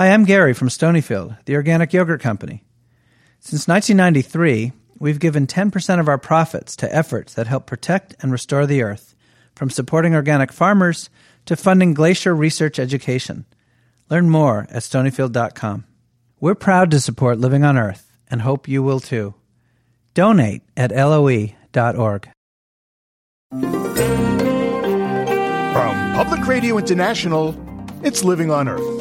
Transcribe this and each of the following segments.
Hi, I'm Gary from Stonyfield, the organic yogurt company. Since 1993, we've given 10% of our profits to efforts that help protect and restore the earth, from supporting organic farmers to funding glacier research education. Learn more at stonyfield.com. We're proud to support Living on Earth and hope you will too. Donate at loe.org. From Public Radio International, it's Living on Earth.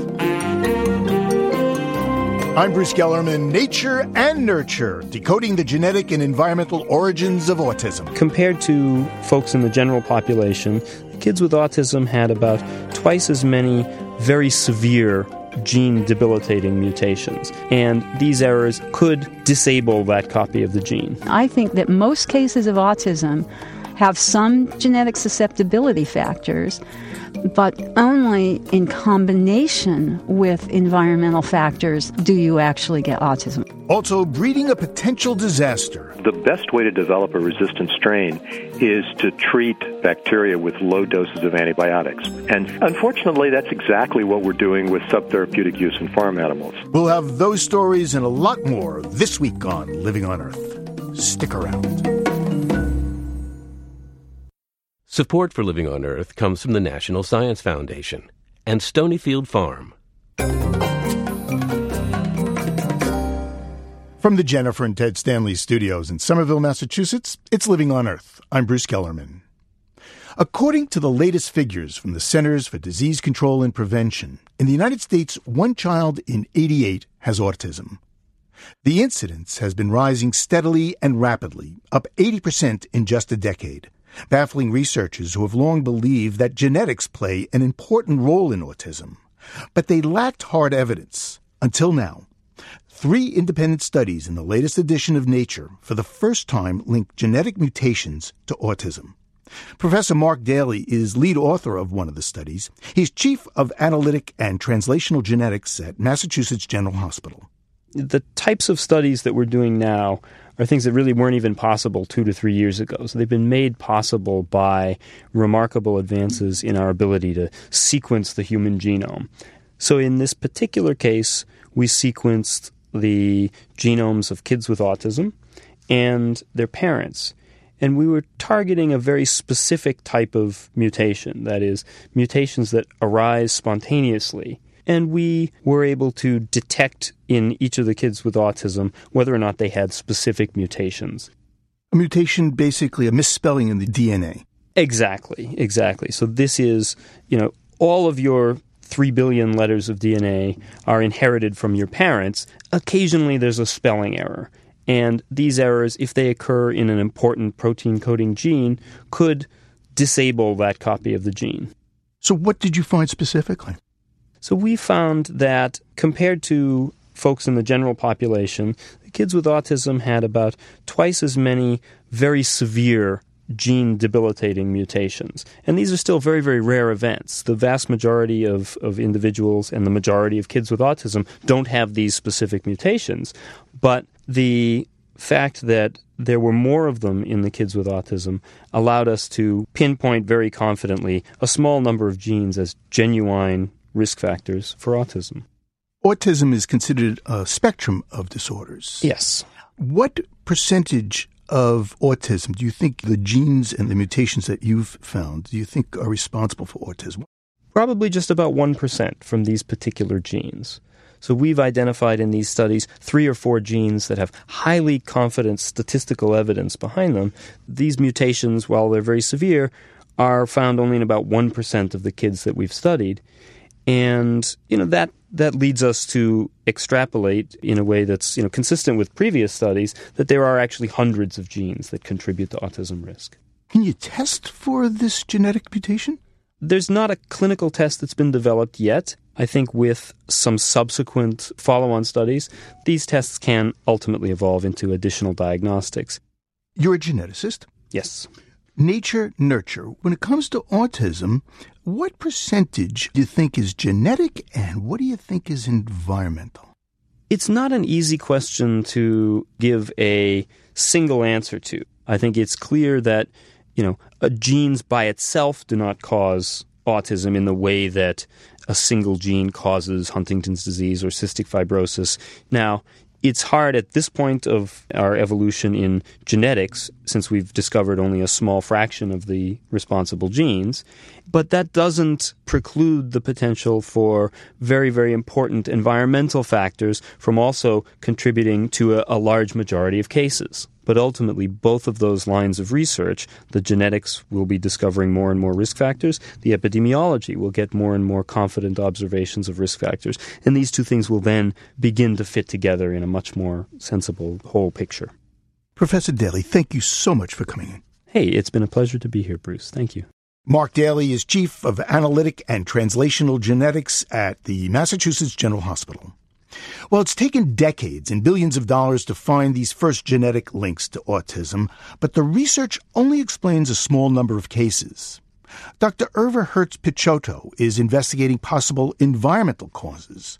I'm Bruce Gellerman, Nature and Nurture, decoding the genetic and environmental origins of autism. Compared to folks in the general population, kids with autism had about twice as many very severe gene debilitating mutations. And these errors could disable that copy of the gene. I think that most cases of autism have some genetic susceptibility factors but only in combination with environmental factors do you actually get autism. Also, breeding a potential disaster. The best way to develop a resistant strain is to treat bacteria with low doses of antibiotics. And unfortunately, that's exactly what we're doing with subtherapeutic use in farm animals. We'll have those stories and a lot more this week on Living on Earth. Stick around. Support for Living on Earth comes from the National Science Foundation and Stonyfield Farm. From the Jennifer and Ted Stanley studios in Somerville, Massachusetts, it's Living on Earth. I'm Bruce Gellerman. According to the latest figures from the Centers for Disease Control and Prevention, in the United States, one child in 88 has autism. The incidence has been rising steadily and rapidly, up 80% in just a decade baffling researchers who have long believed that genetics play an important role in autism. But they lacked hard evidence until now. Three independent studies in the latest edition of Nature for the first time link genetic mutations to autism. Professor Mark Daly is lead author of one of the studies. He's chief of analytic and translational genetics at Massachusetts General Hospital. The types of studies that we're doing now are things that really weren't even possible two to three years ago. So they've been made possible by remarkable advances in our ability to sequence the human genome. So in this particular case, we sequenced the genomes of kids with autism and their parents. And we were targeting a very specific type of mutation, that is, mutations that arise spontaneously and we were able to detect in each of the kids with autism whether or not they had specific mutations. A mutation, basically a misspelling in the DNA. Exactly, exactly. So this is, you know, all of your 3 billion letters of DNA are inherited from your parents. Occasionally there's a spelling error. And these errors, if they occur in an important protein coding gene, could disable that copy of the gene. So, what did you find specifically? So we found that compared to folks in the general population, the kids with autism had about twice as many very severe gene debilitating mutations. And these are still very, very rare events. The vast majority of, of individuals and the majority of kids with autism don't have these specific mutations. But the fact that there were more of them in the kids with autism allowed us to pinpoint very confidently a small number of genes as genuine risk factors for autism. Autism is considered a spectrum of disorders. Yes. What percentage of autism do you think the genes and the mutations that you've found do you think are responsible for autism? Probably just about 1% from these particular genes. So we've identified in these studies three or four genes that have highly confident statistical evidence behind them. These mutations, while they're very severe, are found only in about 1% of the kids that we've studied. And you know that that leads us to extrapolate in a way that's you know consistent with previous studies that there are actually hundreds of genes that contribute to autism risk. Can you test for this genetic mutation? There's not a clinical test that's been developed yet. I think with some subsequent follow on studies, these tests can ultimately evolve into additional diagnostics. You're a geneticist? Yes. Nature, nurture. When it comes to autism, what percentage do you think is genetic and what do you think is environmental? It's not an easy question to give a single answer to. I think it's clear that, you know, uh, genes by itself do not cause autism in the way that a single gene causes Huntington's disease or cystic fibrosis. Now, it's hard at this point of our evolution in genetics, since we've discovered only a small fraction of the responsible genes, but that doesn't preclude the potential for very, very important environmental factors from also contributing to a, a large majority of cases. But ultimately, both of those lines of research, the genetics will be discovering more and more risk factors, the epidemiology will get more and more confident observations of risk factors, and these two things will then begin to fit together in a much more sensible whole picture. Professor Daly, thank you so much for coming in. Hey, it's been a pleasure to be here, Bruce. Thank you. Mark Daly is Chief of Analytic and Translational Genetics at the Massachusetts General Hospital. Well, it's taken decades and billions of dollars to find these first genetic links to autism, but the research only explains a small number of cases. Dr. Irva Hertz Picciotto is investigating possible environmental causes.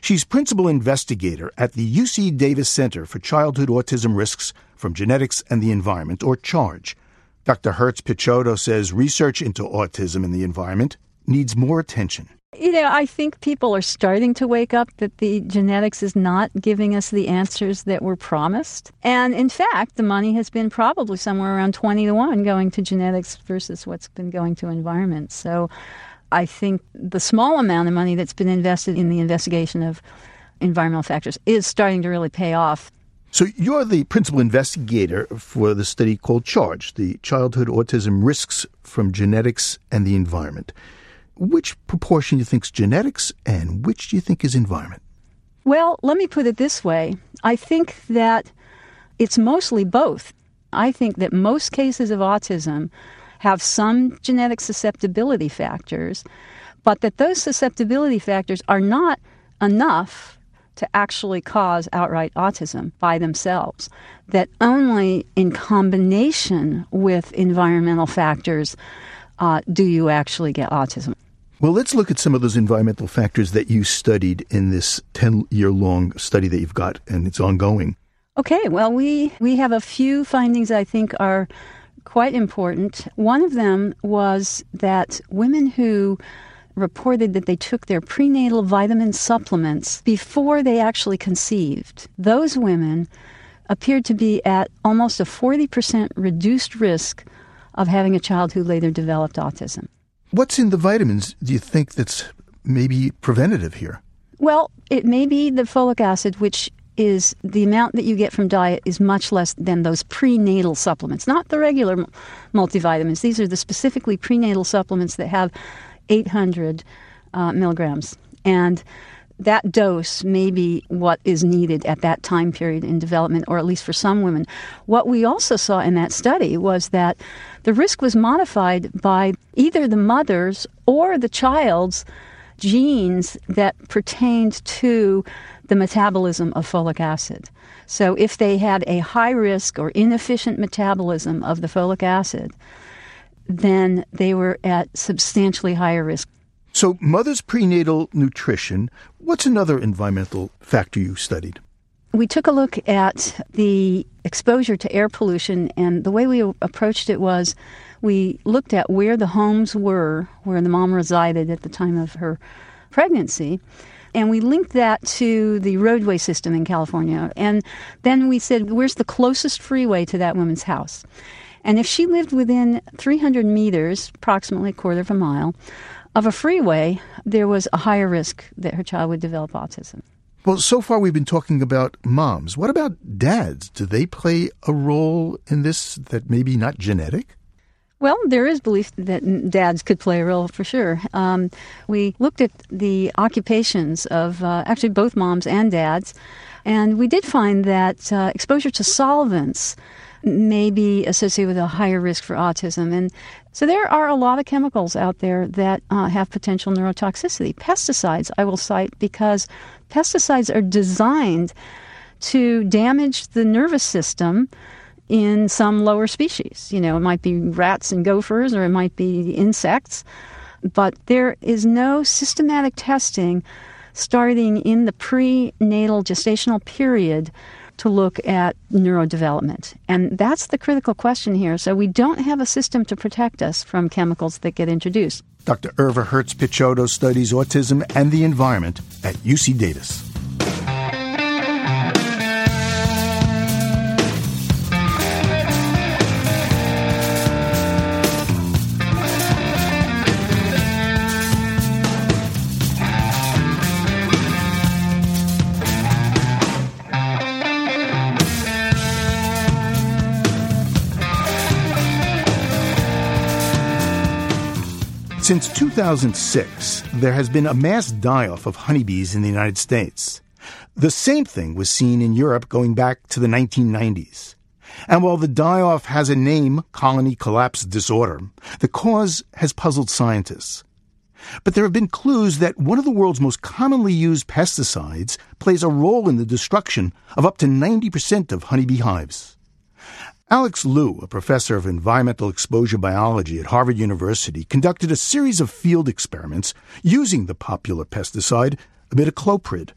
She's principal investigator at the UC Davis Center for Childhood Autism Risks from Genetics and the Environment, or CHARGE. Dr. Hertz Picciotto says research into autism and the environment needs more attention. You know, I think people are starting to wake up that the genetics is not giving us the answers that were promised. And in fact, the money has been probably somewhere around 20 to 1 going to genetics versus what's been going to environment. So I think the small amount of money that's been invested in the investigation of environmental factors is starting to really pay off. So you're the principal investigator for the study called CHARGE, the Childhood Autism Risks from Genetics and the Environment which proportion do you think is genetics and which do you think is environment? Well, let me put it this way. I think that it's mostly both. I think that most cases of autism have some genetic susceptibility factors, but that those susceptibility factors are not enough to actually cause outright autism by themselves. That only in combination with environmental factors uh, do you actually get autism. Well, let's look at some of those environmental factors that you studied in this 10 year long study that you've got, and it's ongoing. Okay, well, we, we have a few findings I think are quite important. One of them was that women who reported that they took their prenatal vitamin supplements before they actually conceived, those women appeared to be at almost a 40% reduced risk of having a child who later developed autism. What's in the vitamins do you think that's maybe preventative here? Well, it may be the folic acid, which is the amount that you get from diet is much less than those prenatal supplements, not the regular multivitamins. These are the specifically prenatal supplements that have 800 uh, milligrams. And that dose may be what is needed at that time period in development, or at least for some women. What we also saw in that study was that the risk was modified by either the mother's or the child's genes that pertained to the metabolism of folic acid. So if they had a high risk or inefficient metabolism of the folic acid, then they were at substantially higher risk. So, mother's prenatal nutrition, what's another environmental factor you studied? We took a look at the exposure to air pollution, and the way we approached it was we looked at where the homes were, where the mom resided at the time of her pregnancy, and we linked that to the roadway system in California. And then we said, where's the closest freeway to that woman's house? And if she lived within 300 meters, approximately a quarter of a mile, of a freeway, there was a higher risk that her child would develop autism. Well, so far we've been talking about moms. What about dads? Do they play a role in this that maybe not genetic? Well, there is belief that dads could play a role for sure. Um, we looked at the occupations of uh, actually both moms and dads, and we did find that uh, exposure to solvents may be associated with a higher risk for autism. And so there are a lot of chemicals out there that uh, have potential neurotoxicity. Pesticides, I will cite because pesticides are designed to damage the nervous system in some lower species. You know, it might be rats and gophers or it might be insects, but there is no systematic testing starting in the prenatal gestational period to look at neurodevelopment. And that's the critical question here. So we don't have a system to protect us from chemicals that get introduced. Dr. Irva Hertz Picciotto studies autism and the environment at UC Davis. Since 2006, there has been a mass die off of honeybees in the United States. The same thing was seen in Europe going back to the 1990s. And while the die off has a name, colony collapse disorder, the cause has puzzled scientists. But there have been clues that one of the world's most commonly used pesticides plays a role in the destruction of up to 90% of honeybee hives. Alex Lu, a professor of environmental exposure biology at Harvard University, conducted a series of field experiments using the popular pesticide imidacloprid.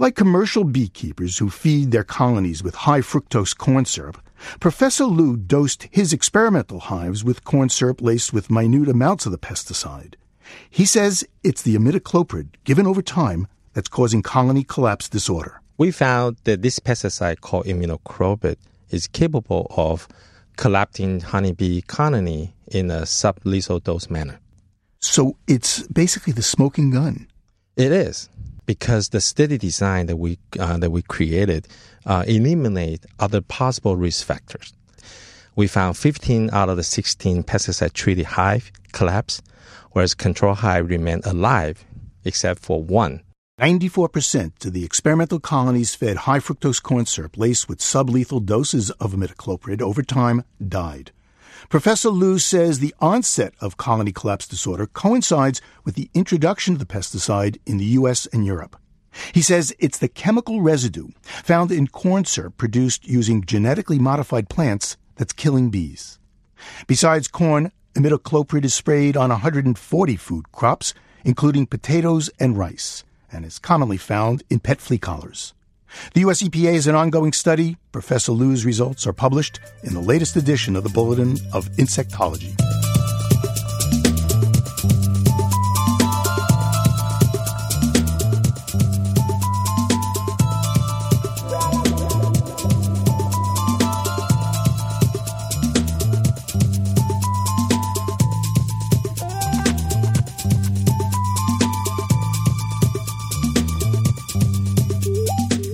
Like commercial beekeepers who feed their colonies with high fructose corn syrup, Professor Lu dosed his experimental hives with corn syrup laced with minute amounts of the pesticide. He says it's the imidacloprid given over time that's causing colony collapse disorder. We found that this pesticide called imidacloprid is capable of collapsing honeybee colony in a sublethal dose manner. So it's basically the smoking gun. It is because the study design that we uh, that we created uh, eliminate other possible risk factors. We found 15 out of the 16 pesticide treated hive collapse, whereas control hive remained alive except for one 94% of the experimental colonies fed high fructose corn syrup laced with sublethal doses of imidacloprid over time died. Professor Lu says the onset of colony collapse disorder coincides with the introduction of the pesticide in the U.S. and Europe. He says it's the chemical residue found in corn syrup produced using genetically modified plants that's killing bees. Besides corn, imidacloprid is sprayed on 140 food crops, including potatoes and rice and is commonly found in pet flea collars. The U.S. EPA is an ongoing study. Professor Lu's results are published in the latest edition of the Bulletin of Insectology.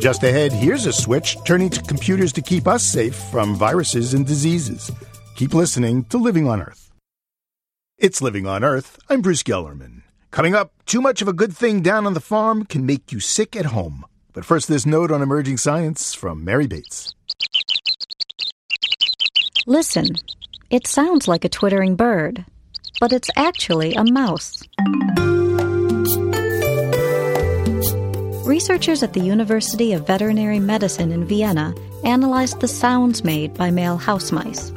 Just ahead, here's a switch turning to computers to keep us safe from viruses and diseases. Keep listening to Living on Earth. It's Living on Earth. I'm Bruce Gellerman. Coming up, too much of a good thing down on the farm can make you sick at home. But first, this note on emerging science from Mary Bates. Listen, it sounds like a twittering bird, but it's actually a mouse. Researchers at the University of Veterinary Medicine in Vienna analyzed the sounds made by male house mice.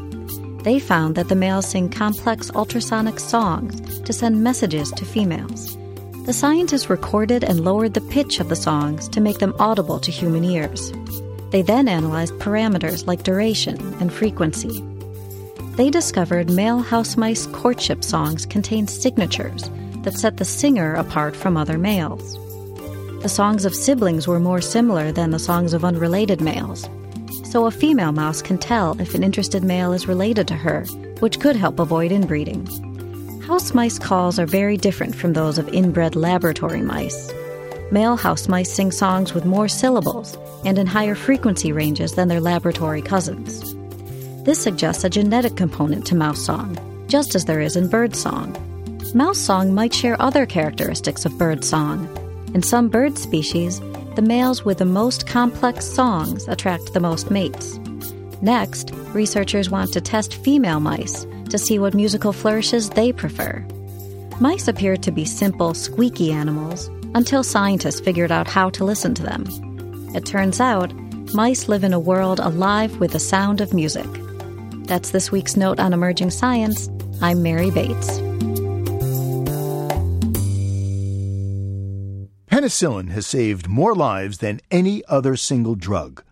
They found that the males sing complex ultrasonic songs to send messages to females. The scientists recorded and lowered the pitch of the songs to make them audible to human ears. They then analyzed parameters like duration and frequency. They discovered male house mice courtship songs contain signatures that set the singer apart from other males. The songs of siblings were more similar than the songs of unrelated males. So a female mouse can tell if an interested male is related to her, which could help avoid inbreeding. House mice calls are very different from those of inbred laboratory mice. Male house mice sing songs with more syllables and in higher frequency ranges than their laboratory cousins. This suggests a genetic component to mouse song, just as there is in bird song. Mouse song might share other characteristics of bird song, in some bird species, the males with the most complex songs attract the most mates. Next, researchers want to test female mice to see what musical flourishes they prefer. Mice appear to be simple, squeaky animals until scientists figured out how to listen to them. It turns out, mice live in a world alive with the sound of music. That's this week's note on emerging science. I'm Mary Bates. Penicillin has saved more lives than any other single drug.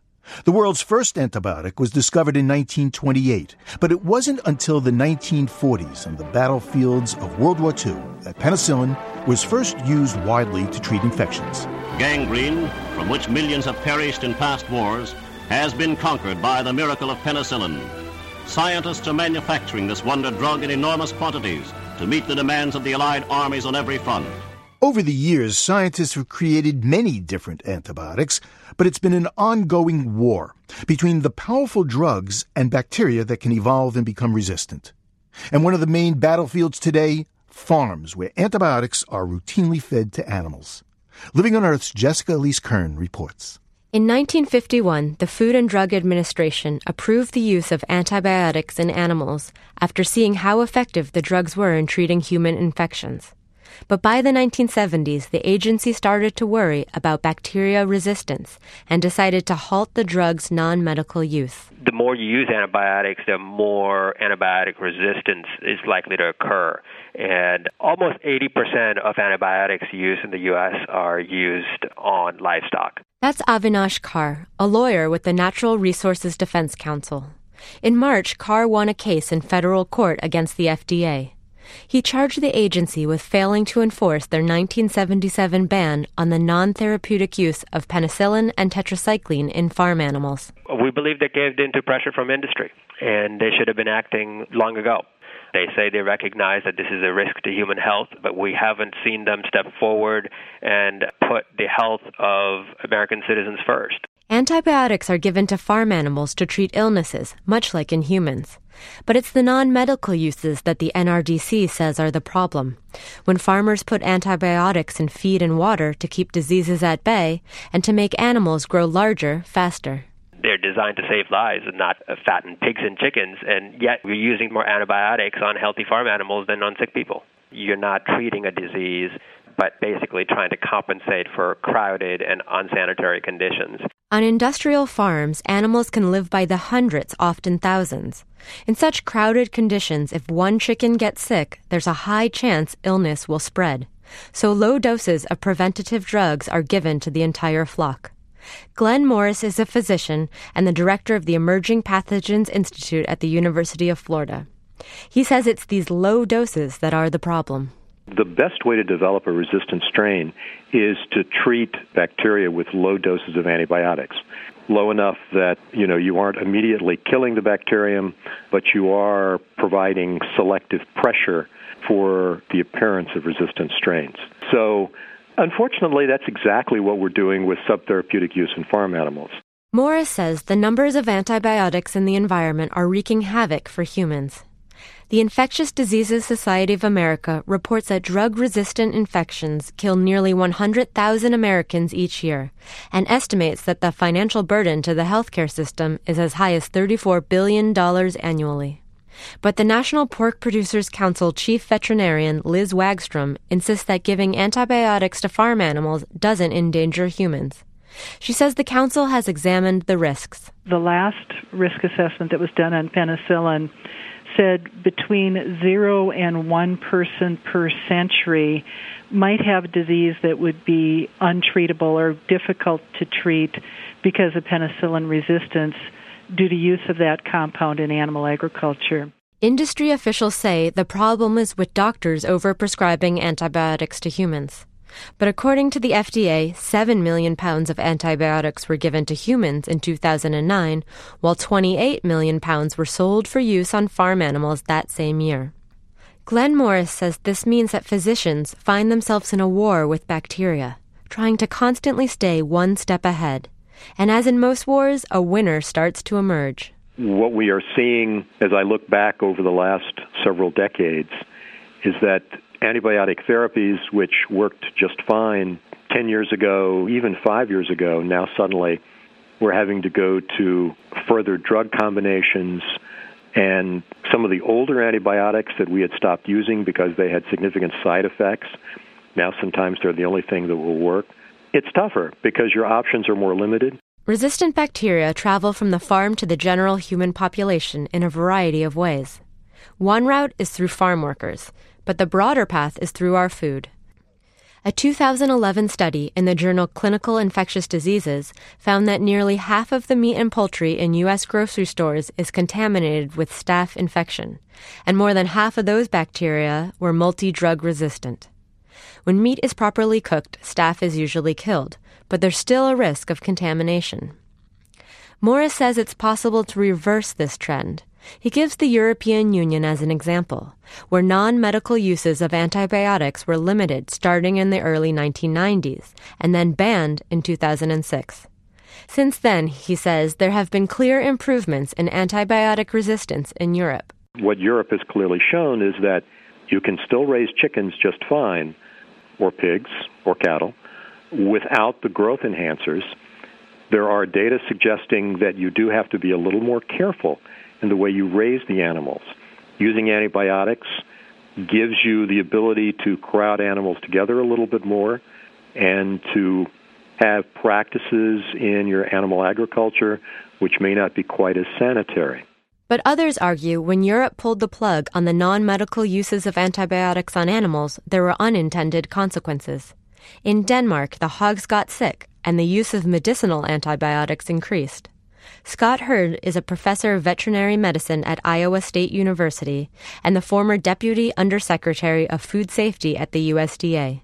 The world's first antibiotic was discovered in 1928, but it wasn't until the 1940s on the battlefields of World War II that penicillin was first used widely to treat infections. Gangrene, from which millions have perished in past wars, has been conquered by the miracle of penicillin. Scientists are manufacturing this wonder drug in enormous quantities to meet the demands of the Allied armies on every front. Over the years, scientists have created many different antibiotics, but it's been an ongoing war between the powerful drugs and bacteria that can evolve and become resistant. And one of the main battlefields today, farms, where antibiotics are routinely fed to animals. Living on Earth's Jessica Ilyse Kurn reports. In 1951, the Food and Drug Administration approved the use of antibiotics in animals after seeing how effective the drugs were in treating human infections. But by the 1970s, the agency started to worry about bacteria resistance and decided to halt the drug's non medical use. The more you use antibiotics, the more antibiotic resistance is likely to occur. And almost 80% of antibiotics used in the U.S. are used on livestock. That's Avinash Kar, a lawyer with the Natural Resources Defense Council. In March, Kar won a case in federal court against the FDA. He charged the agency with failing to enforce their 1977 ban on the non therapeutic use of penicillin and tetracycline in farm animals. We believe they caved into pressure from industry, and they should have been acting long ago. They say they recognize that this is a risk to human health, but we haven't seen them step forward and put the health of American citizens first. Antibiotics are given to farm animals to treat illnesses, much like in humans. But it's the non medical uses that the NRDC says are the problem. When farmers put antibiotics in feed and water to keep diseases at bay and to make animals grow larger faster they're designed to save lives and not uh, fatten pigs and chickens, and yet we're using more antibiotics on healthy farm animals than on sick people. You're not treating a disease, but basically trying to compensate for crowded and unsanitary conditions. On industrial farms, animals can live by the hundreds, often thousands. In such crowded conditions, if one chicken gets sick, there's a high chance illness will spread. So low doses of preventative drugs are given to the entire flock. Glenn Morris is a physician and the director of the Emerging Pathogens Institute at the University of Florida. He says it's these low doses that are the problem. The best way to develop a resistant strain is to treat bacteria with low doses of antibiotics. Low enough that, you know, you aren't immediately killing the bacterium, but you are providing selective pressure for the appearance of resistant strains. So Unfortunately, that's exactly what we're doing with subtherapeutic use in farm animals. Morris says the numbers of antibiotics in the environment are wreaking havoc for humans. The Infectious Diseases Society of America reports that drug resistant infections kill nearly 100,000 Americans each year and estimates that the financial burden to the healthcare system is as high as $34 billion annually. But the National Pork Producers Council chief veterinarian Liz Wagstrom insists that giving antibiotics to farm animals doesn't endanger humans. She says the council has examined the risks. The last risk assessment that was done on penicillin said between zero and one person per century might have disease that would be untreatable or difficult to treat because of penicillin resistance due to use of that compound in animal agriculture. Industry officials say the problem is with doctors overprescribing antibiotics to humans. But according to the FDA, 7 million pounds of antibiotics were given to humans in 2009, while 28 million pounds were sold for use on farm animals that same year. Glenn Morris says this means that physicians find themselves in a war with bacteria, trying to constantly stay one step ahead. And as in most wars, a winner starts to emerge. What we are seeing as I look back over the last several decades is that antibiotic therapies, which worked just fine 10 years ago, even five years ago, now suddenly we're having to go to further drug combinations. And some of the older antibiotics that we had stopped using because they had significant side effects, now sometimes they're the only thing that will work. It's tougher because your options are more limited. Resistant bacteria travel from the farm to the general human population in a variety of ways. One route is through farm workers, but the broader path is through our food. A 2011 study in the journal Clinical Infectious Diseases found that nearly half of the meat and poultry in U.S. grocery stores is contaminated with staph infection, and more than half of those bacteria were multi drug resistant. When meat is properly cooked, staph is usually killed, but there's still a risk of contamination. Morris says it's possible to reverse this trend. He gives the European Union as an example, where non medical uses of antibiotics were limited starting in the early 1990s and then banned in 2006. Since then, he says, there have been clear improvements in antibiotic resistance in Europe. What Europe has clearly shown is that you can still raise chickens just fine, or pigs, or cattle, without the growth enhancers. There are data suggesting that you do have to be a little more careful in the way you raise the animals. Using antibiotics gives you the ability to crowd animals together a little bit more and to have practices in your animal agriculture which may not be quite as sanitary. But others argue when Europe pulled the plug on the non medical uses of antibiotics on animals, there were unintended consequences. In Denmark, the hogs got sick and the use of medicinal antibiotics increased. Scott Hurd is a professor of veterinary medicine at Iowa State University and the former deputy undersecretary of food safety at the USDA.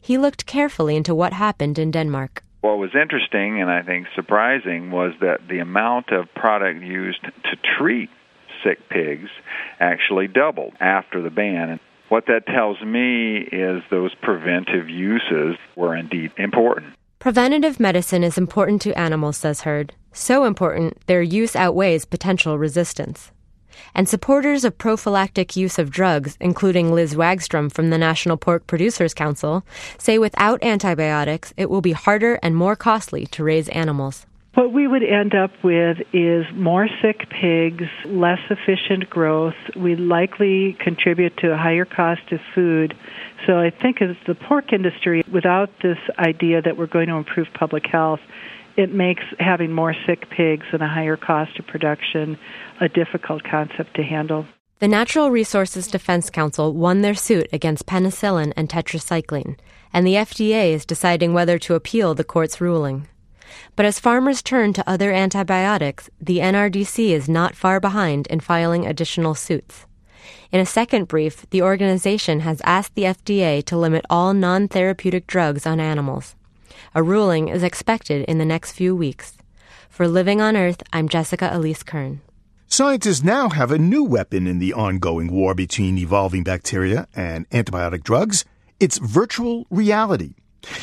He looked carefully into what happened in Denmark. What was interesting and I think surprising was that the amount of product used to treat sick pigs actually doubled after the ban. What that tells me is those preventive uses were indeed important. Preventative medicine is important to animals, says Hurd. So important, their use outweighs potential resistance. And supporters of prophylactic use of drugs, including Liz Wagstrom from the National Pork Producers Council, say without antibiotics, it will be harder and more costly to raise animals. What we would end up with is more sick pigs, less efficient growth. We likely contribute to a higher cost of food. So I think as the pork industry, without this idea that we're going to improve public health, it makes having more sick pigs and a higher cost of production a difficult concept to handle. The Natural Resources Defense Council won their suit against penicillin and tetracycline, and the FDA is deciding whether to appeal the court's ruling. But as farmers turn to other antibiotics, the NRDC is not far behind in filing additional suits. In a second brief, the organization has asked the FDA to limit all non therapeutic drugs on animals. A ruling is expected in the next few weeks. For Living on Earth, I'm Jessica Ilyse Kurn. Scientists now have a new weapon in the ongoing war between evolving bacteria and antibiotic drugs. It's virtual reality.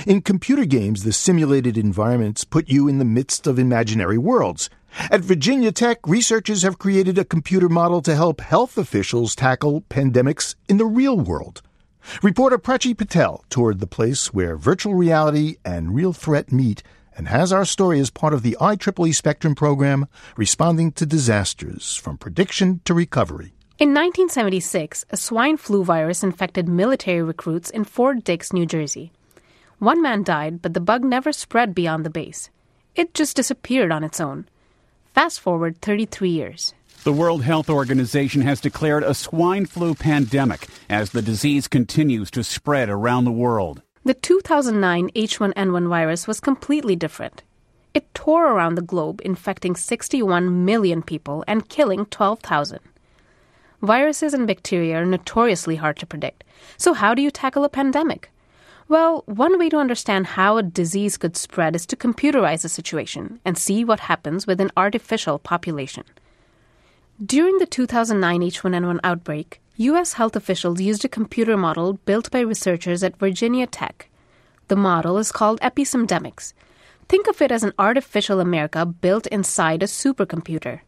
In computer games, the simulated environments put you in the midst of imaginary worlds. At Virginia Tech, researchers have created a computer model to help health officials tackle pandemics in the real world. Reporter Prachi Patel toured the place where virtual reality and real threat meet and has our story as part of the IEEE Spectrum program responding to disasters from prediction to recovery. In 1976, a swine flu virus infected military recruits in Fort Dix, New Jersey. One man died, but the bug never spread beyond the base. It just disappeared on its own. Fast forward 33 years. The World Health Organization has declared a swine flu pandemic as the disease continues to spread around the world. The 2009 H1N1 virus was completely different. It tore around the globe, infecting 61 million people and killing 12,000. Viruses and bacteria are notoriously hard to predict. So, how do you tackle a pandemic? Well, one way to understand how a disease could spread is to computerize the situation and see what happens with an artificial population. During the 2009 H1N1 outbreak, U.S. health officials used a computer model built by researchers at Virginia Tech. The model is called EpiSimdemics. Think of it as an artificial America built inside a supercomputer.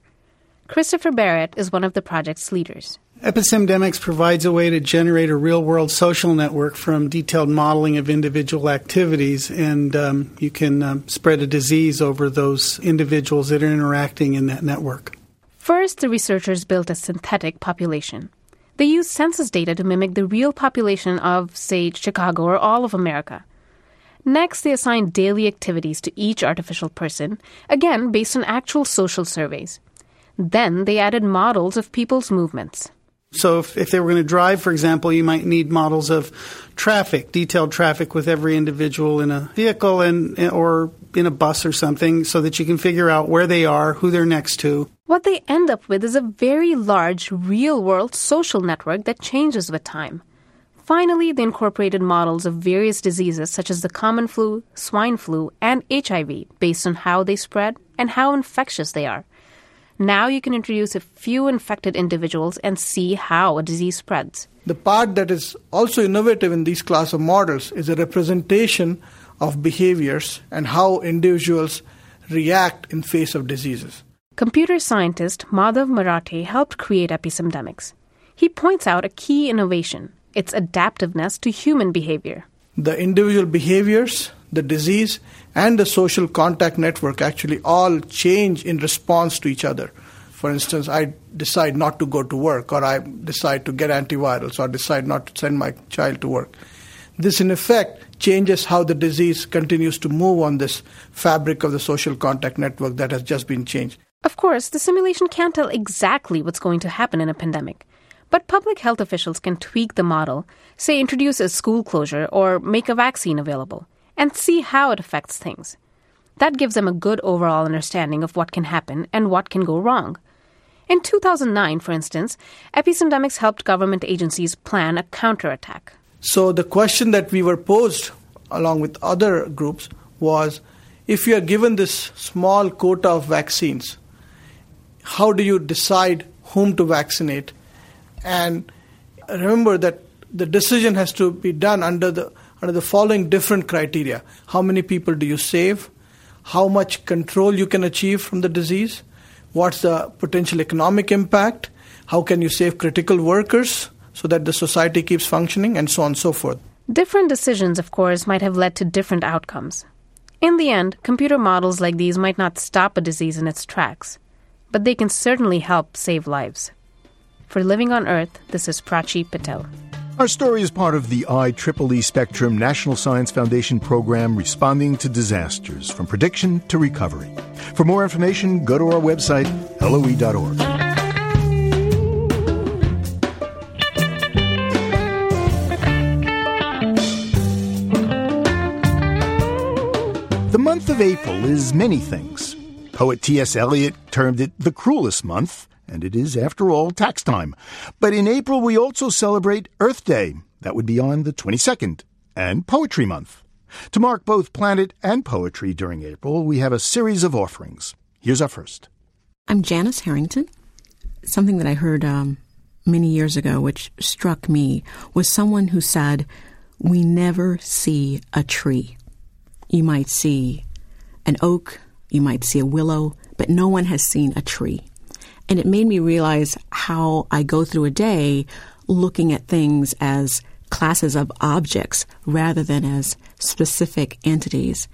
Christopher Barrett is one of the project's leaders. EpiSimdemics provides a way to generate a real world social network from detailed modeling of individual activities, and um, you can um, spread a disease over those individuals that are interacting in that network. First, the researchers built a synthetic population. They used census data to mimic the real population of, say, Chicago or all of America. Next, they assigned daily activities to each artificial person, again based on actual social surveys. Then they added models of people's movements. So if, if they were going to drive, for example, you might need models of traffic, detailed traffic with every individual in a vehicle and or in a bus or something so that you can figure out where they are, who they're next to. What they end up with is a very large real world social network that changes with time. Finally, they incorporated models of various diseases such as the common flu, swine flu, and HIV based on how they spread and how infectious they are. Now you can introduce a few infected individuals and see how a disease spreads. The part that is also innovative in these class of models is a representation of behaviors and how individuals react in face of diseases. Computer scientist Madhav Marathe helped create EpiSimdemics. He points out a key innovation its adaptiveness to human behavior. The individual behaviors, the disease, and the social contact network actually all change in response to each other. For instance, I decide not to go to work, or I decide to get antivirals, or decide not to send my child to work. This, in effect, changes how the disease continues to move on this fabric of the social contact network that has just been changed. Of course, the simulation can't tell exactly what's going to happen in a pandemic. But public health officials can tweak the model, say introduce a school closure or make a vaccine available, and see how it affects things. That gives them a good overall understanding of what can happen and what can go wrong. In 2009, for instance, EpiSimdemics helped government agencies plan a counterattack. So the question that we were posed along with other groups was if you are given this small quota of vaccines, how do you decide whom to vaccinate? And remember that the decision has to be done under the under the following different criteria. How many people do you save? How much control you can achieve from the disease? What's the potential economic impact? How can you save critical workers so that the society keeps functioning and so on and so forth. Different decisions, of course, might have led to different outcomes. In the end, computer models like these might not stop a disease in its tracks, but they can certainly help save lives. For Living on Earth, this is Prachi Patel. Our story is part of the IEEE Spectrum National Science Foundation program responding to disasters from prediction to recovery. For more information, go to our website, loe.org. The month of April is many things. Poet T.S. Eliot termed it the cruelest month and it is, after all, tax time. But in April, we also celebrate Earth Day. That would be on the 22nd, and Poetry Month. To mark both planet and poetry during April, we have a series of offerings. Here's our first. I'm Janice Harrington. Something that I heard um, many years ago, which struck me, was someone who said, We never see a tree. You might see an oak, you might see a willow, but no one has seen a tree. And it made me realize how I go through a day looking at things as classes of objects rather than as specific entities.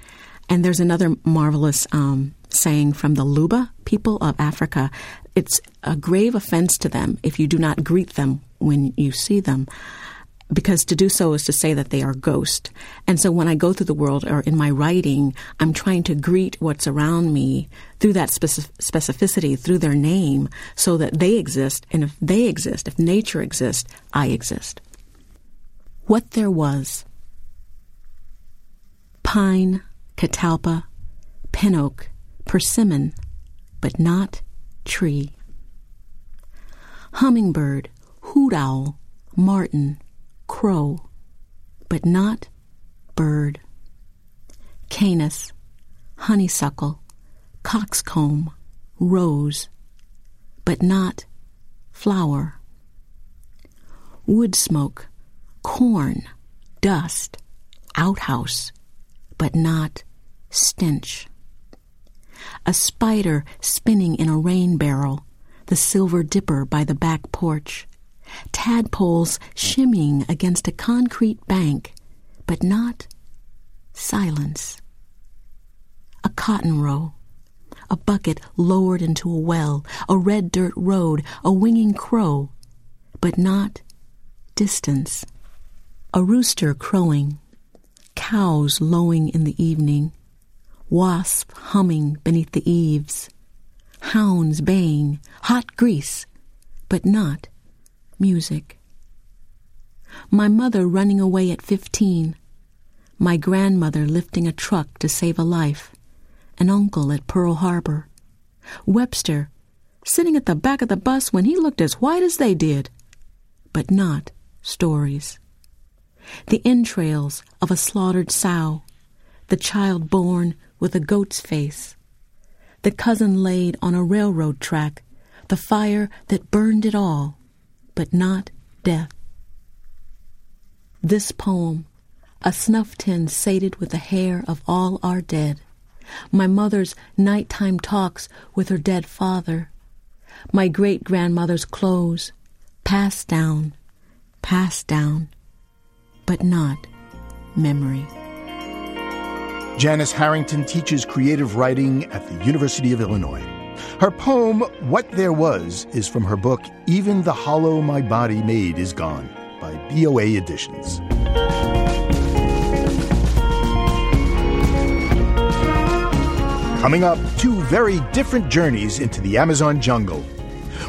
And there's another marvelous um, saying from the Luba people of Africa it's a grave offense to them if you do not greet them when you see them because to do so is to say that they are ghost. And so when I go through the world or in my writing, I'm trying to greet what's around me through that specificity, through their name, so that they exist. And if they exist, if nature exists, I exist. What there was pine, catalpa, pin oak, persimmon, but not tree. Hummingbird, hoot owl, martin, crow, but not bird. Cannas, honeysuckle, coxcomb, rose, but not flower. Wood smoke, corn, dust, outhouse, but not stench. A spider spinning in a rain barrel, the silver dipper by the back porch, tadpoles shimmying against a concrete bank, but not silence. A cotton row, a bucket lowered into a well, a red dirt road, a winging crow, but not distance. A rooster crowing, cows lowing in the evening, wasp humming beneath the eaves, hounds baying, hot grease, but not music. My mother running away at 15. My grandmother lifting a truck to save a life. An uncle at Pearl Harbor. Webster sitting at the back of the bus when he looked as white as they did. But not stories. The entrails of a slaughtered sow. The child born with a goat's face. The cousin laid on a railroad track. The fire that burned it all, but not death. This poem, a snuff tin sated with the hair of all our dead, my mother's nighttime talks with her dead father, my great grandmother's clothes, passed down, passed down, but not memory. Janice Harrington teaches creative writing at the University of Illinois. Her poem, What There Was, is from her book, Even the Hollow My Body Made Is Gone by BOA Editions. Coming up, two very different journeys into the Amazon jungle.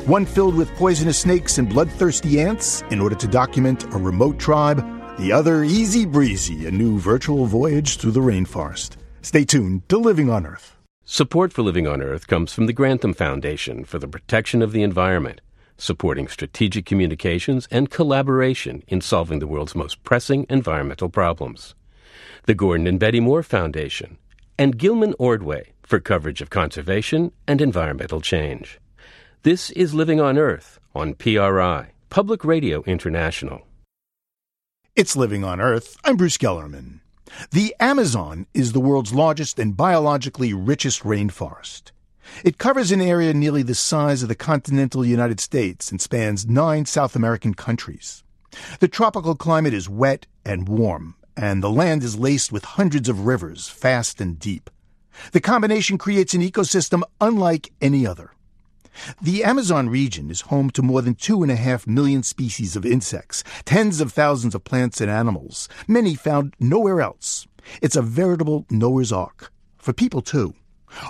One filled with poisonous snakes and bloodthirsty ants in order to document a remote tribe, the other easy breezy, a new virtual voyage through the rainforest. Stay tuned to Living on Earth. Support for Living on Earth comes from the Grantham Foundation for the Protection of the Environment supporting strategic communications and collaboration in solving the world's most pressing environmental problems. The Gordon and Betty Moore Foundation, and Gilman Ordway for coverage of conservation and environmental change. This is Living on Earth on PRI, Public Radio International. It's Living on Earth. I'm Bruce Gellerman. The Amazon is the world's largest and biologically richest rainforest. It covers an area nearly the size of the continental United States and spans nine South American countries. The tropical climate is wet and warm, and the land is laced with hundreds of rivers, fast and deep. The combination creates an ecosystem unlike any other. The Amazon region is home to more than two and a half million species of insects, tens of thousands of plants and animals, many found nowhere else. It's a veritable Noah's Ark. For people, too.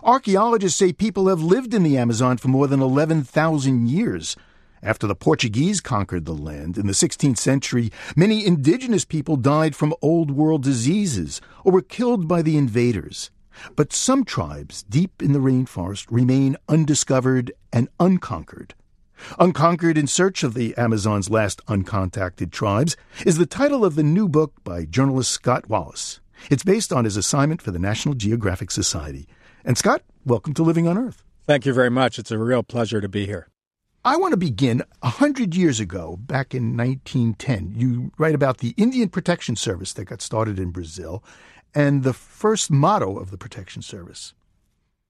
Archaeologists say people have lived in the Amazon for more than 11,000 years. After the Portuguese conquered the land in the 16th century, many indigenous people died from old world diseases or were killed by the invaders. But some tribes deep in the rainforest remain undiscovered and unconquered. Unconquered in Search of the Amazon's Last Uncontacted Tribes is the title of the new book by journalist Scott Wallace. It's based on his assignment for the National Geographic Society. And Scott, welcome to Living on Earth. Thank you very much. It's a real pleasure to be here. I want to begin a hundred years ago, back in 1910. You write about the Indian Protection Service that got started in Brazil and the first motto of the Protection Service.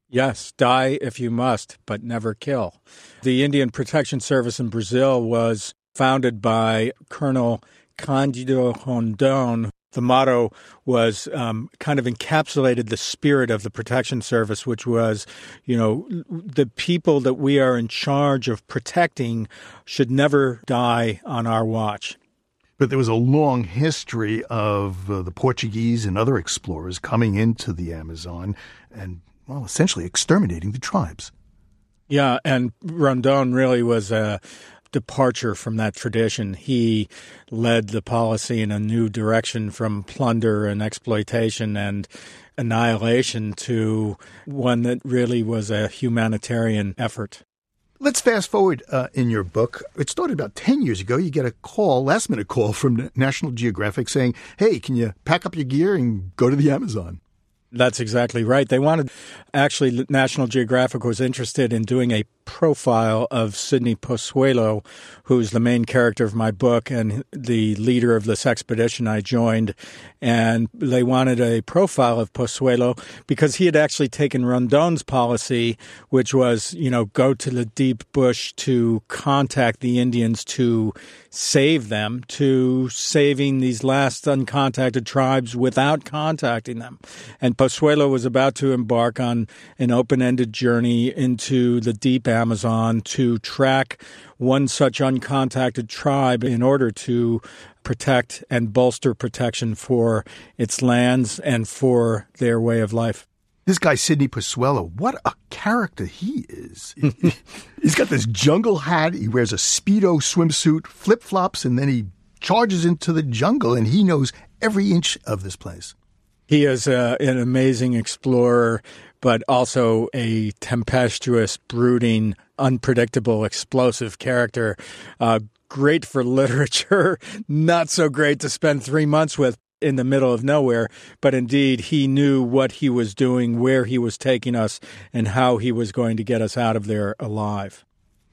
Yes, die if you must, but never kill. The Indian Protection Service in Brazil was founded by Colonel Candido Rondon, the motto was um, kind of encapsulated the spirit of the protection service, which was, you know, the people that we are in charge of protecting should never die on our watch. But there was a long history of uh, the Portuguese and other explorers coming into the Amazon and, well, essentially exterminating the tribes. Yeah, and Rondon really was a, departure from that tradition. He led the policy in a new direction from plunder and exploitation and annihilation to one that really was a humanitarian effort. Let's fast forward uh, in your book. It started about 10 years ago. You get a call, last minute call from National Geographic saying, Hey, can you pack up your gear and go to the Amazon? That's exactly right. They wanted, actually, National Geographic was interested in doing a profile of Sydney Possuelo, who's the main character of my book and the leader of this expedition I joined. And they wanted a profile of Possuelo because he had actually taken Rondon's policy, which was, you know, go to the deep bush to contact the Indians to save them, to saving these last uncontacted tribes without contacting them. And Possuelo was about to embark on an open ended journey into the deep Amazon to track one such uncontacted tribe in order to protect and bolster protection for its lands and for their way of life. This guy, Sydney Possuelo, what a character he is. He's got this jungle hat, he wears a Speedo swimsuit, flip flops, and then he charges into the jungle and he knows every inch of this place. He is uh, an amazing explorer, but also a tempestuous, brooding, unpredictable, explosive character. Uh, great for literature, not so great to spend three months with in the middle of nowhere, but indeed he knew what he was doing, where he was taking us, and how he was going to get us out of there alive.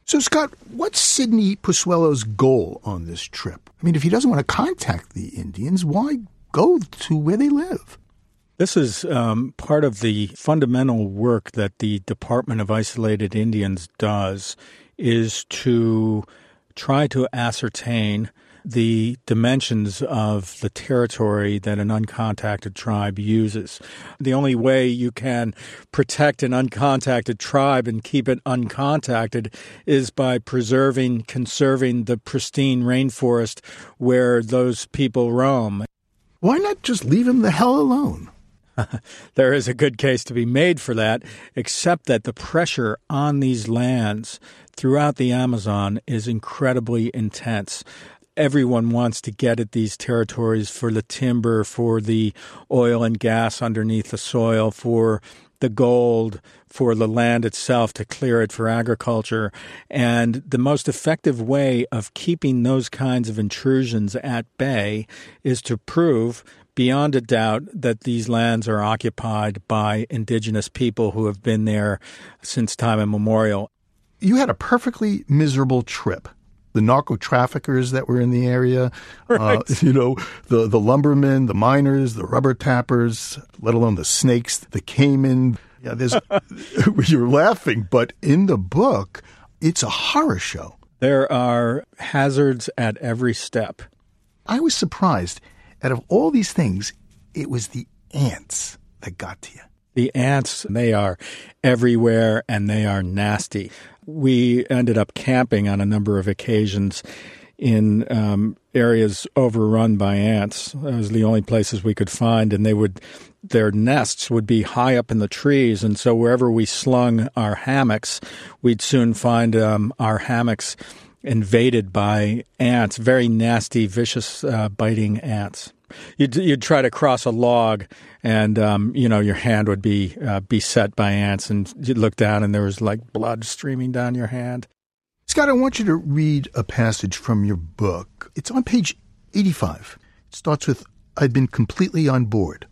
So, Scott, what's Sydney Possuelo's goal on this trip? I mean, if he doesn't want to contact the Indians, why go to where they live? This is um, part of the fundamental work that the Department of Isolated Indians does is to try to ascertain the dimensions of the territory that an uncontacted tribe uses. The only way you can protect an uncontacted tribe and keep it uncontacted is by preserving, conserving the pristine rainforest where those people roam. Why not just leave them the hell alone? there is a good case to be made for that, except that the pressure on these lands throughout the Amazon is incredibly intense everyone wants to get at these territories for the timber, for the oil and gas underneath the soil, for the gold, for the land itself to clear it for agriculture. And the most effective way of keeping those kinds of intrusions at bay is to prove beyond a doubt that these lands are occupied by indigenous people who have been there since time immemorial. You had a perfectly miserable trip the narco traffickers that were in the area, uh, right. uh, you know, the, the lumbermen, the miners, the rubber tappers, let alone the snakes, the caiman. Yeah, there's, you're laughing, but in the book, it's a horror show. There are hazards at every step. I was surprised. Out of all these things, it was the ants that got to you. The ants, they are everywhere and they are nasty we ended up camping on a number of occasions in um, areas overrun by ants. It was the only places we could find, and they would their nests would be high up in the trees, and so wherever we slung our hammocks, we'd soon find um, our hammocks invaded by ants, very nasty, vicious, uh, biting ants. You'd, you'd try to cross a log, and um, you know your hand would be uh, beset by ants, and you'd look down, and there was like blood streaming down your hand. Scott, I want you to read a passage from your book. It's on page 85. It starts with I'd been completely on board.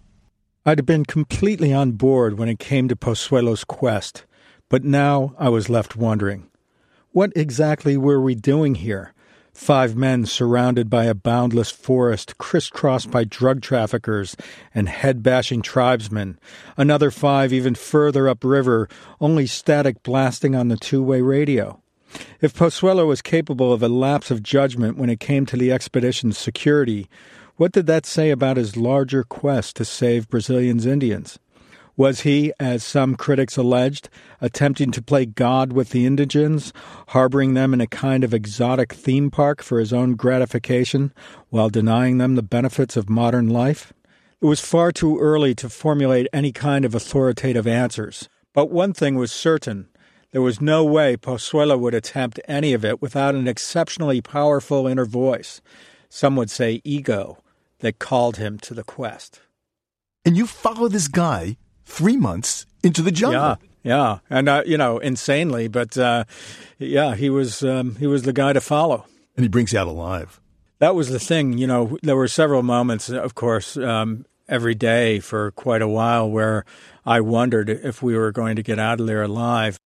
I'd been completely on board when it came to Possuelo's quest, but now I was left wondering what exactly were we doing here? Five men surrounded by a boundless forest, crisscrossed by drug traffickers and head bashing tribesmen. Another five even further upriver, only static blasting on the two way radio. If Possuelo was capable of a lapse of judgment when it came to the expedition's security, what did that say about his larger quest to save Brazilian's Indians? Was he, as some critics alleged, attempting to play God with the indigents, harboring them in a kind of exotic theme park for his own gratification, while denying them the benefits of modern life? It was far too early to formulate any kind of authoritative answers. But one thing was certain there was no way Possuelo would attempt any of it without an exceptionally powerful inner voice, some would say ego, that called him to the quest. And you follow this guy three months into the jungle. Yeah. Yeah, and uh, you know, insanely, but uh, yeah, he was um, he was the guy to follow, and he brings you out alive. That was the thing, you know. There were several moments, of course, um, every day for quite a while where I wondered if we were going to get out of there alive.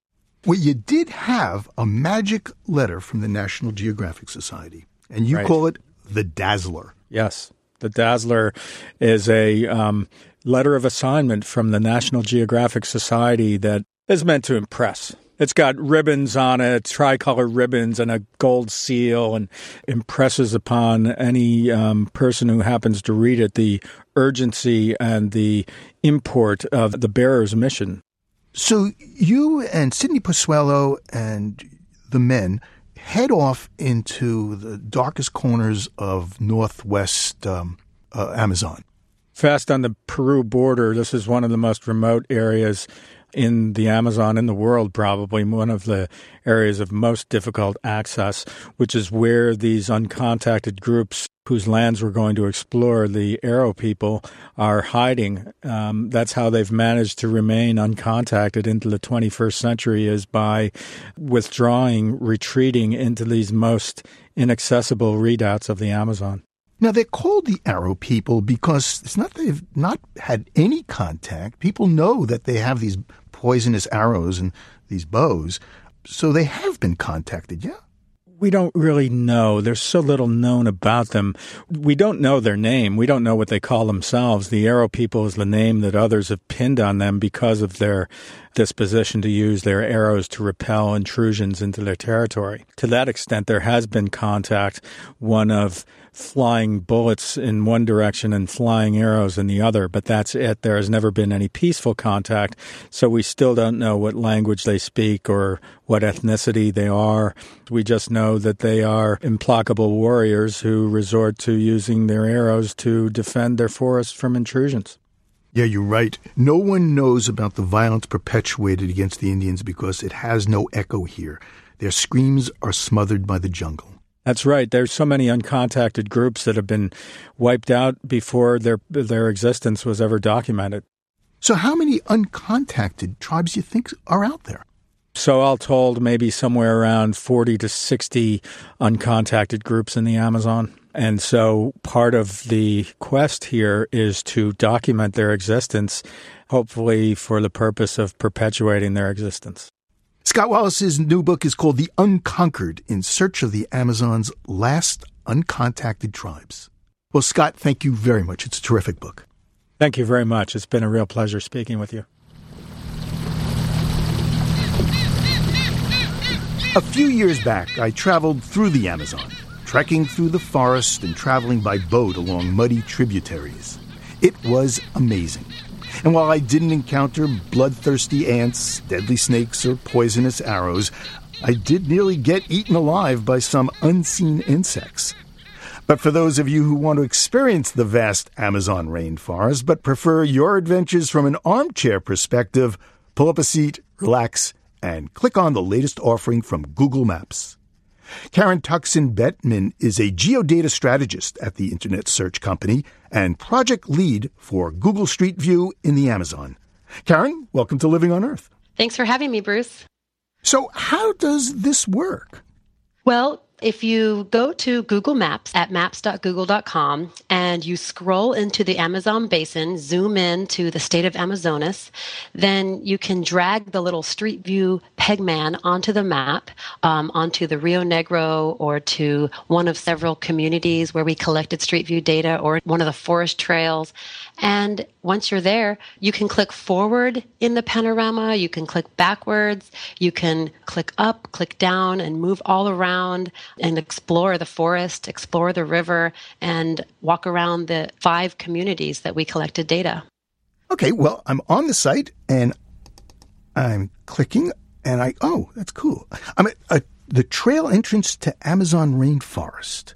Well, you did have a magic letter from the National Geographic Society, and you right. call it the Dazzler. Yes, the Dazzler is a um, letter of assignment from the National Geographic Society that is meant to impress. It's got ribbons on it, tricolor ribbons, and a gold seal, and impresses upon any um, person who happens to read it the urgency and the import of the bearer's mission. So you and Sydney Possuelo and the men head off into the darkest corners of northwest um, uh, Amazon. Fast on the Peru border, this is one of the most remote areas in the Amazon in the world, probably one of the areas of most difficult access, which is where these uncontacted groups whose lands we're going to explore, the Arrow people, are hiding. Um, that's how they've managed to remain uncontacted into the 21st century is by withdrawing, retreating into these most inaccessible redoubts of the Amazon. Now they're called the Arrow people because it's not they've not had any contact. People know that they have these poisonous arrows and these bows, so they have been contacted. Yeah. We don't really know. There's so little known about them. We don't know their name. We don't know what they call themselves. The Arrow people is the name that others have pinned on them because of their disposition to use their arrows to repel intrusions into their territory. To that extent, there has been contact, one of flying bullets in one direction and flying arrows in the other, but that's it. There has never been any peaceful contact, so we still don't know what language they speak or what ethnicity they are. We just know that they are implacable warriors who resort to using their arrows to defend their forests from intrusions. Yeah, you're right. No one knows about the violence perpetuated against the Indians because it has no echo here. Their screams are smothered by the jungle. That's right. There's so many uncontacted groups that have been wiped out before their their existence was ever documented. So how many uncontacted tribes do you think are out there? So all told, maybe somewhere around 40 to 60 uncontacted groups in the Amazon. And so part of the quest here is to document their existence, hopefully for the purpose of perpetuating their existence. Scott Wallace's new book is called The Unconquered In Search of the Amazon's Last Uncontacted Tribes. Well, Scott, thank you very much. It's a terrific book. Thank you very much. It's been a real pleasure speaking with you. A few years back, I traveled through the Amazon, trekking through the forest and traveling by boat along muddy tributaries. It was amazing. And while I didn't encounter bloodthirsty ants, deadly snakes, or poisonous arrows, I did nearly get eaten alive by some unseen insects. But for those of you who want to experience the vast Amazon rainforest but prefer your adventures from an armchair perspective, pull up a seat, relax, and click on the latest offering from Google Maps. Karin Tuxen Bettman is a geodata strategist at the Internet Search Company and project lead for Google Street View in the Amazon. Karin, welcome to Living on Earth. Thanks for having me, Bruce. So, how does this work? Well, if you go to Google Maps at maps.google.com and you scroll into the Amazon basin, zoom in to the state of Amazonas, then you can drag the little Street View pegman onto the map, um, onto the Rio Negro or to one of several communities where we collected Street View data or one of the forest trails. And once you're there, you can click forward in the panorama, you can click backwards, you can click up, click down, and move all around and explore the forest, explore the river, and walk around the five communities that we collected data. Okay, well, I'm on the site and I'm clicking and I, oh, that's cool. I'm at uh, the trail entrance to Amazon rainforest.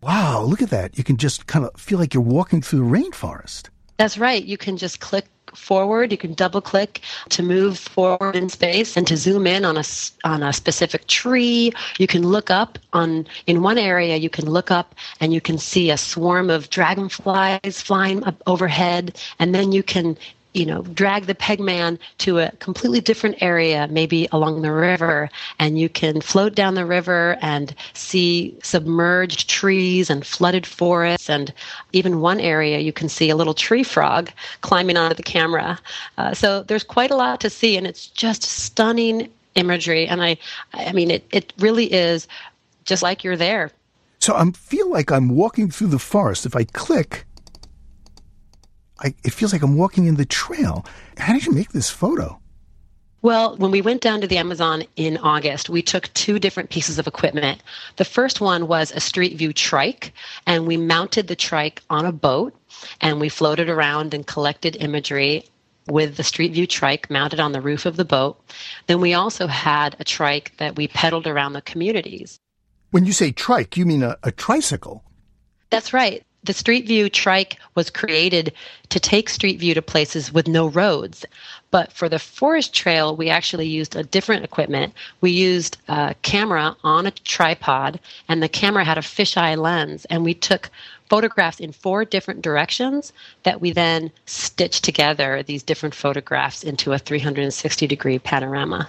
Wow, look at that. You can just kind of feel like you're walking through the rainforest. That's right. You can just click forward. You can double click to move forward in space and to zoom in on a on a specific tree. You can look up on in one area. You can look up and you can see a swarm of dragonflies flying up overhead, and then you can you know, drag the pegman to a completely different area, maybe along the river, and you can float down the river and see submerged trees and flooded forests. And even one area, you can see a little tree frog climbing onto the camera. Uh, so there's quite a lot to see, and it's just stunning imagery. And I, I mean, it, it really is just like you're there. So I feel like I'm walking through the forest. If I click, I, it feels like I'm walking in the trail. How did you make this photo? Well, when we went down to the Amazon in August, we took two different pieces of equipment. The first one was a Street View trike, and we mounted the trike on a boat and we floated around and collected imagery with the Street View trike mounted on the roof of the boat. Then we also had a trike that we pedaled around the communities. When you say trike, you mean a, a tricycle? That's right The Street View trike was created to take Street View to places with no roads. But for the forest trail, we actually used a different equipment. We used a camera on a tripod, and the camera had a fisheye lens, and we took photographs in four different directions that we then stitched together these different photographs into a 360 degree panorama.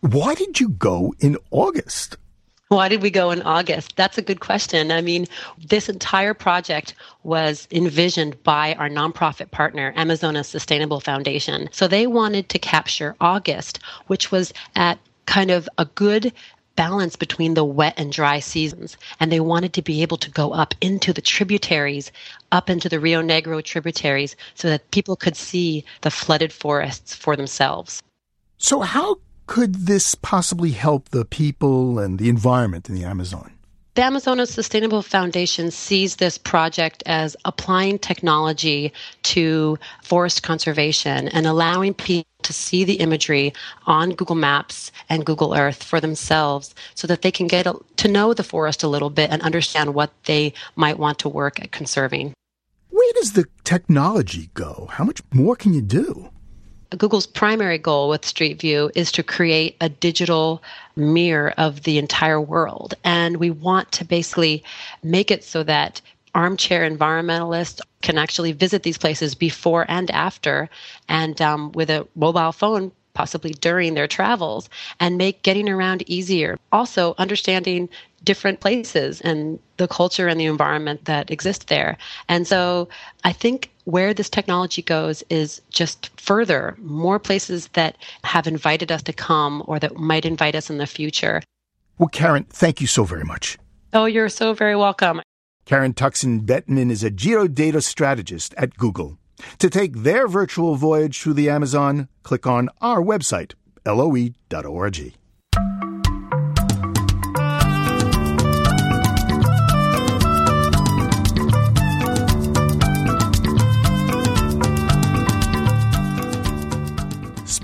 Why did you go in August? Why did we go in August? That's a good question. I mean, this entire project was envisioned by our nonprofit partner, Amazonas Sustainable Foundation. So they wanted to capture August, which was at kind of a good balance between the wet and dry seasons. And they wanted to be able to go up into the tributaries, up into the Rio Negro tributaries, so that people could see the flooded forests for themselves. So, how could this possibly help the people and the environment in the Amazon? The Amazonas Sustainable Foundation sees this project as applying technology to forest conservation and allowing people to see the imagery on Google Maps and Google Earth for themselves so that they can get to know the forest a little bit and understand what they might want to work at conserving. Where does the technology go? How much more can you do? Google's primary goal with Street View is to create a digital mirror of the entire world. And we want to basically make it so that armchair environmentalists can actually visit these places before and after, and um, with a mobile phone possibly during their travels and make getting around easier. Also, understanding different places and the culture and the environment that exist there. And so I think where this technology goes is just further, more places that have invited us to come or that might invite us in the future. Well, Karin, thank you so very much. Oh, you're so very welcome. Karin Tuxen Bettman is a geodata strategist at Google. To take their virtual voyage through the Amazon, click on our website, loe.org.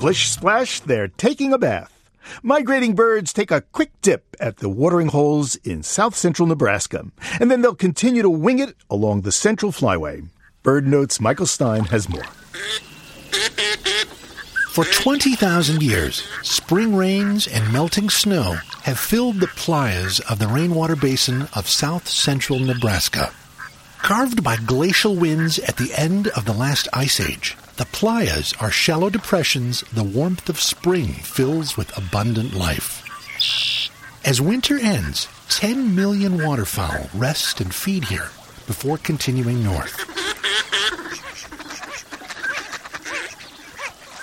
Splish splash, they're taking a bath. Migrating birds take a quick dip at the watering holes in south central Nebraska, and then they'll continue to wing it along the Central Flyway. BirdNote's Michael Stein has more. For 20,000 years, spring rains and melting snow have filled the playas of the rainwater basin of south central Nebraska. Carved by glacial winds at the end of the last ice age, the playas are shallow depressions the warmth of spring fills with abundant life. As winter ends, 10 million waterfowl rest and feed here before continuing north.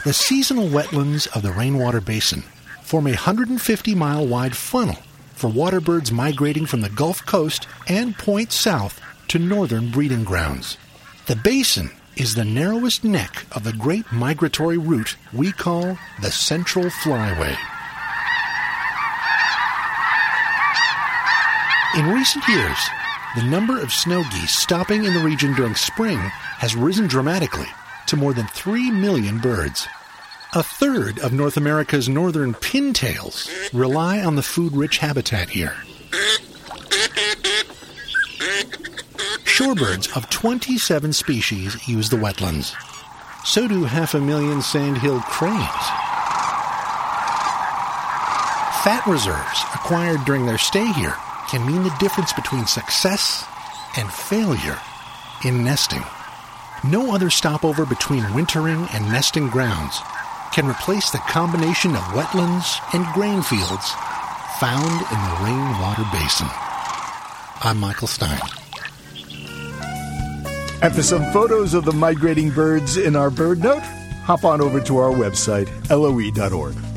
The seasonal wetlands of the rainwater basin form a 150 mile wide funnel for waterbirds migrating from the Gulf Coast and point south to northern breeding grounds. The basin is the narrowest neck of the great migratory route we call the Central Flyway. In recent years, the number of snow geese stopping in the region during spring has risen dramatically to more than 3 million birds. A third of North America's northern pintails rely on the food rich habitat here. Shorebirds of 27 species use the wetlands. So do half a million sandhill cranes. Fat reserves acquired during their stay here can mean the difference between success and failure in nesting. No other stopover between wintering and nesting grounds can replace the combination of wetlands and grain fields found in the rainwater basin. I'm Michael Stein. And for some photos of the migrating birds in our BirdNote, hop on over to our website, loe.org.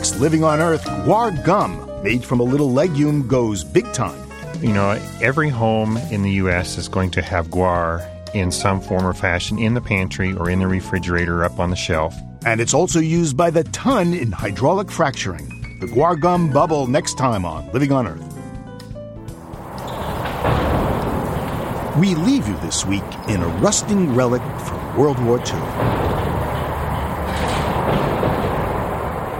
next Living on Earth, guar gum, made from a little legume, goes big time. You know, every home in the U.S. is going to have guar in some form or fashion in the pantry or in the refrigerator up on the shelf. And it's also used by the ton in hydraulic fracturing. The guar gum bubble next time on Living on Earth. We leave you this week in a rusting relic from World War II.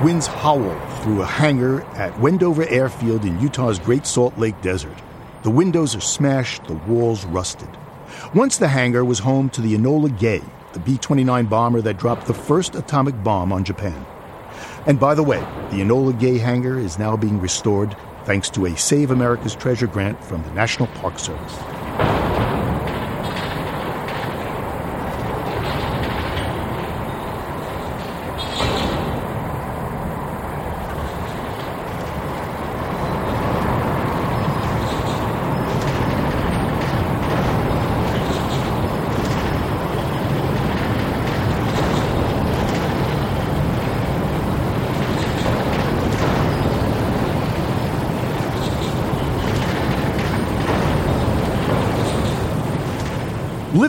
Winds howl through a hangar at Wendover Airfield in Utah's Great Salt Lake Desert. The windows are smashed, the walls rusted. Once the hangar was home to the Enola Gay, the B 29 bomber that dropped the first atomic bomb on Japan. And by the way, the Enola Gay hangar is now being restored thanks to a Save America's Treasure grant from the National Park Service.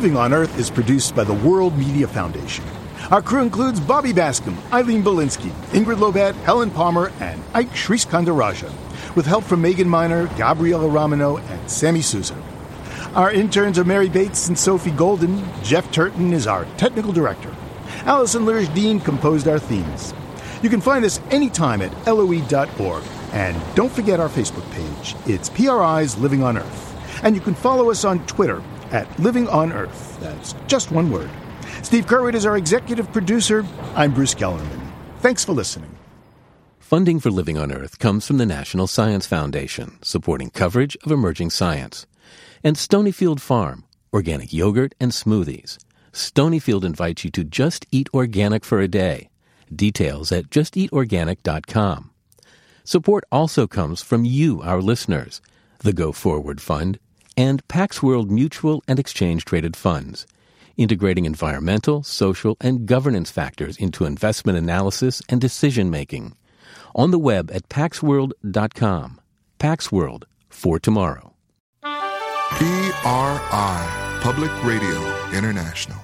Living on Earth is produced by the World Media Foundation. Our crew includes Bobby Bascomb, Eileen Bolinsky, Ingrid Lobet, Helen Palmer, and Ike Sriskandarajah, with help from Megan Miner, Gabriella Romano, and Sammy Souza. Our interns are Mary Bates and Sophie Golden. Jeff Turton is our technical director. Allison Lirish Dean composed our themes. You can find us anytime at loe.org. And don't forget our Facebook page. It's PRI's Living on Earth. And you can follow us on Twitter at Living on Earth. That's just one word. Steve Curwood is our executive producer. I'm Bruce Gellerman. Thanks for listening. Funding for Living on Earth comes from the National Science Foundation, supporting coverage of emerging science, and Stonyfield Farm, organic yogurt and smoothies. Stonyfield invites you to just eat organic for a day. Details at justeatorganic.com. Support also comes from you, our listeners, the Go Forward Fund, and Pax World Mutual and Exchange Traded Funds, integrating environmental, social, and governance factors into investment analysis and decision making. On the web at paxworld.com. Pax World for tomorrow. PRI, Public Radio International.